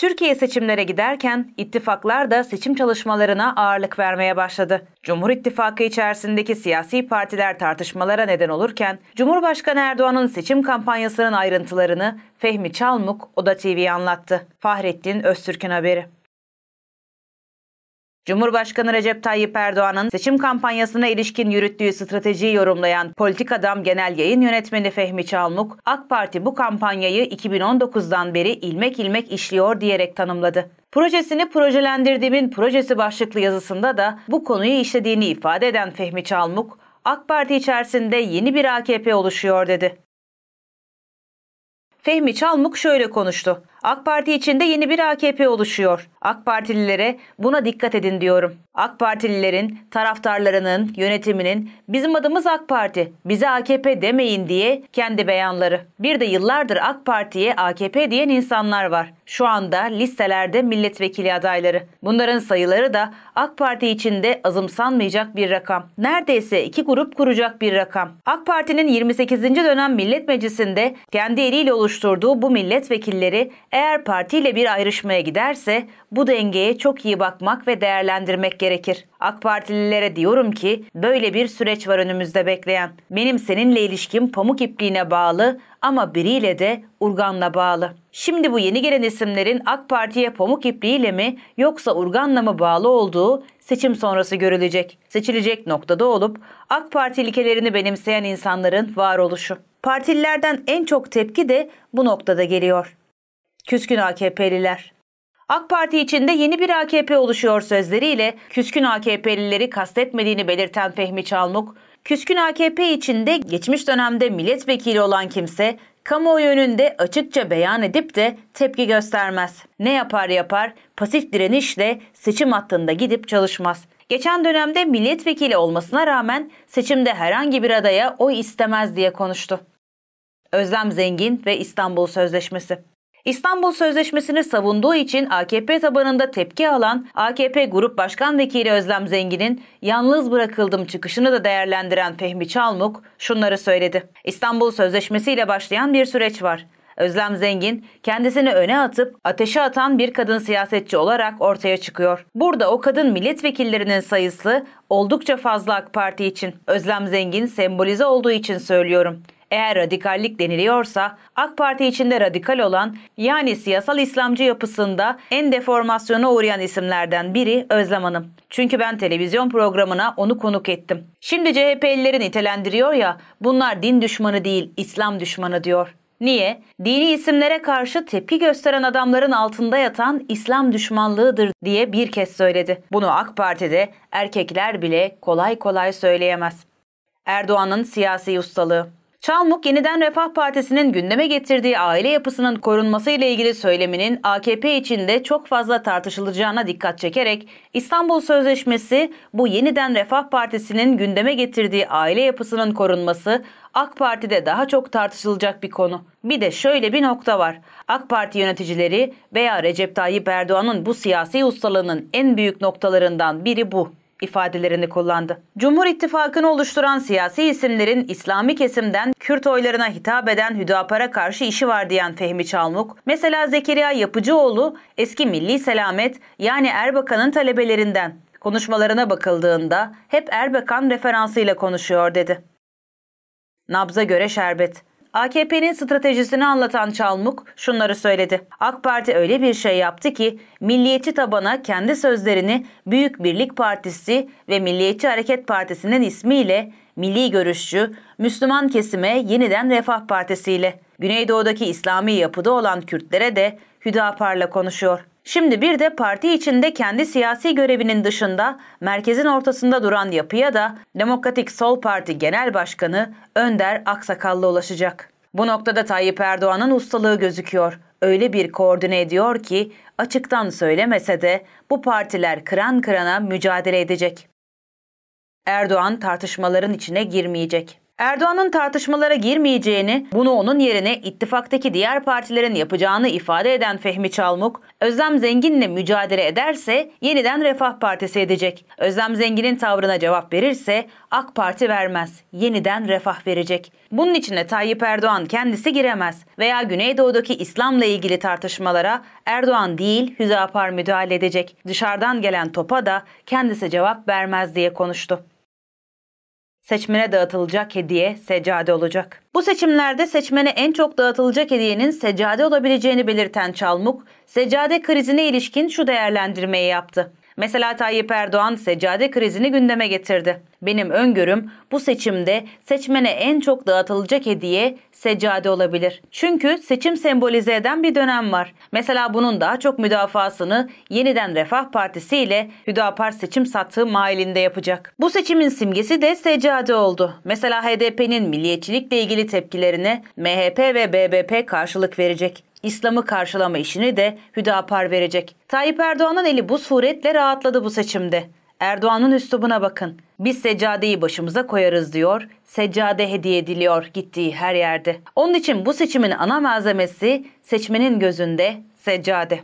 Türkiye seçimlere giderken ittifaklar da seçim çalışmalarına ağırlık vermeye başladı. Cumhur İttifakı içerisindeki siyasi partiler tartışmalara neden olurken Cumhurbaşkanı Erdoğan'ın seçim kampanyasının ayrıntılarını Fehmi Çalmuk Oda TV'ye anlattı. Fahrettin Öztürk'ün haberi. Cumhurbaşkanı Recep Tayyip Erdoğan'ın seçim kampanyasına ilişkin yürüttüğü stratejiyi yorumlayan Politik Adam Genel Yayın Yönetmeni Fehmi Çalmuk, AK Parti bu kampanyayı 2019'dan beri ilmek ilmek işliyor diyerek tanımladı. Projesini projelendirdiğimin projesi başlıklı yazısında da bu konuyu işlediğini ifade eden Fehmi Çalmuk, AK Parti içerisinde yeni bir AKP oluşuyor dedi. Fehmi Çalmuk şöyle konuştu. AK Parti içinde yeni bir AKP oluşuyor. AK Partililere buna dikkat edin diyorum. AK Partililerin, taraftarlarının, yönetiminin bizim adımız AK Parti, bize AKP demeyin diye kendi beyanları. Bir de yıllardır AK Parti'ye AKP diyen insanlar var. Şu anda listelerde milletvekili adayları. Bunların sayıları da AK Parti içinde azımsanmayacak bir rakam. Neredeyse iki grup kuracak bir rakam. AK Parti'nin 28. dönem Millet Meclisi'nde kendi eliyle oluşturduğu bu milletvekilleri eğer partiyle bir ayrışmaya giderse bu dengeye çok iyi bakmak ve değerlendirmek gerekir. AK Partililere diyorum ki böyle bir süreç var önümüzde bekleyen. Benim seninle ilişkim pamuk ipliğine bağlı ama biriyle de urganla bağlı. Şimdi bu yeni gelen isimlerin AK Parti'ye pamuk ipliğiyle mi yoksa urganla mı bağlı olduğu seçim sonrası görülecek. Seçilecek noktada olup AK Parti ilkelerini benimseyen insanların varoluşu. Partililerden en çok tepki de bu noktada geliyor. Küskün AKP'liler. AK Parti içinde yeni bir AKP oluşuyor sözleriyle küskün AKP'lileri kastetmediğini belirten Fehmi Çalmuk, küskün AKP içinde geçmiş dönemde milletvekili olan kimse kamuoyu önünde açıkça beyan edip de tepki göstermez. Ne yapar yapar pasif direnişle seçim hattında gidip çalışmaz. Geçen dönemde milletvekili olmasına rağmen seçimde herhangi bir adaya oy istemez diye konuştu. Özlem Zengin ve İstanbul Sözleşmesi İstanbul Sözleşmesi'ni savunduğu için AKP tabanında tepki alan AKP Grup Başkan Vekili Özlem Zengin'in yalnız bırakıldım çıkışını da değerlendiren Fehmi Çalmuk şunları söyledi. İstanbul Sözleşmesi ile başlayan bir süreç var. Özlem Zengin kendisini öne atıp ateşe atan bir kadın siyasetçi olarak ortaya çıkıyor. Burada o kadın milletvekillerinin sayısı oldukça fazla AK Parti için. Özlem Zengin sembolize olduğu için söylüyorum. Eğer radikallik deniliyorsa AK Parti içinde radikal olan yani siyasal İslamcı yapısında en deformasyona uğrayan isimlerden biri Özlem Hanım. Çünkü ben televizyon programına onu konuk ettim. Şimdi CHP'lileri nitelendiriyor ya bunlar din düşmanı değil İslam düşmanı diyor. Niye? Dini isimlere karşı tepki gösteren adamların altında yatan İslam düşmanlığıdır diye bir kez söyledi. Bunu AK Parti'de erkekler bile kolay kolay söyleyemez. Erdoğan'ın siyasi ustalığı Çalmuk yeniden Refah Partisi'nin gündeme getirdiği aile yapısının korunması ile ilgili söyleminin AKP içinde çok fazla tartışılacağına dikkat çekerek İstanbul Sözleşmesi bu yeniden Refah Partisi'nin gündeme getirdiği aile yapısının korunması AK Parti'de daha çok tartışılacak bir konu. Bir de şöyle bir nokta var. AK Parti yöneticileri veya Recep Tayyip Erdoğan'ın bu siyasi ustalığının en büyük noktalarından biri bu ifadelerini kullandı. Cumhur İttifakı'nı oluşturan siyasi isimlerin İslami kesimden Kürt oylarına hitap eden Hüdapar'a karşı işi var diyen Fehmi Çalmuk, mesela Zekeriya Yapıcıoğlu eski Milli Selamet yani Erbakan'ın talebelerinden. Konuşmalarına bakıldığında hep Erbakan referansıyla konuşuyor dedi. Nabza göre şerbet. AKP'nin stratejisini anlatan Çalmuk şunları söyledi. AK Parti öyle bir şey yaptı ki milliyetçi tabana kendi sözlerini Büyük Birlik Partisi ve Milliyetçi Hareket Partisi'nin ismiyle milli görüşçü, Müslüman kesime yeniden Refah Partisi ile Güneydoğu'daki İslami yapıda olan Kürtlere de Hüdapar'la konuşuyor. Şimdi bir de parti içinde kendi siyasi görevinin dışında merkezin ortasında duran yapıya da Demokratik Sol Parti Genel Başkanı Önder Aksakallı ulaşacak. Bu noktada Tayyip Erdoğan'ın ustalığı gözüküyor. Öyle bir koordine ediyor ki açıktan söylemese de bu partiler kıran kırana mücadele edecek. Erdoğan tartışmaların içine girmeyecek. Erdoğan'ın tartışmalara girmeyeceğini, bunu onun yerine ittifaktaki diğer partilerin yapacağını ifade eden Fehmi Çalmuk, Özlem Zengin'le mücadele ederse yeniden Refah Partisi edecek. Özlem Zengin'in tavrına cevap verirse AK Parti vermez, yeniden Refah verecek. Bunun içine Tayyip Erdoğan kendisi giremez veya Güneydoğu'daki İslam'la ilgili tartışmalara Erdoğan değil Hüdapar müdahale edecek. Dışarıdan gelen topa da kendisi cevap vermez diye konuştu. Seçmene dağıtılacak hediye seccade olacak. Bu seçimlerde seçmene en çok dağıtılacak hediyenin seccade olabileceğini belirten Çalmuk, seccade krizine ilişkin şu değerlendirmeyi yaptı. Mesela Tayyip Erdoğan seccade krizini gündeme getirdi. Benim öngörüm bu seçimde seçmene en çok dağıtılacak hediye seccade olabilir. Çünkü seçim sembolize eden bir dönem var. Mesela bunun daha çok müdafasını yeniden Refah Partisi ile Hüdapar seçim sattığı mailinde yapacak. Bu seçimin simgesi de seccade oldu. Mesela HDP'nin milliyetçilikle ilgili tepkilerine MHP ve BBP karşılık verecek. İslam'ı karşılama işini de Hüdapar verecek. Tayyip Erdoğan'ın eli bu suretle rahatladı bu seçimde. Erdoğan'ın üslubuna bakın. Biz seccadeyi başımıza koyarız diyor. Seccade hediye ediliyor gittiği her yerde. Onun için bu seçimin ana malzemesi seçmenin gözünde seccade.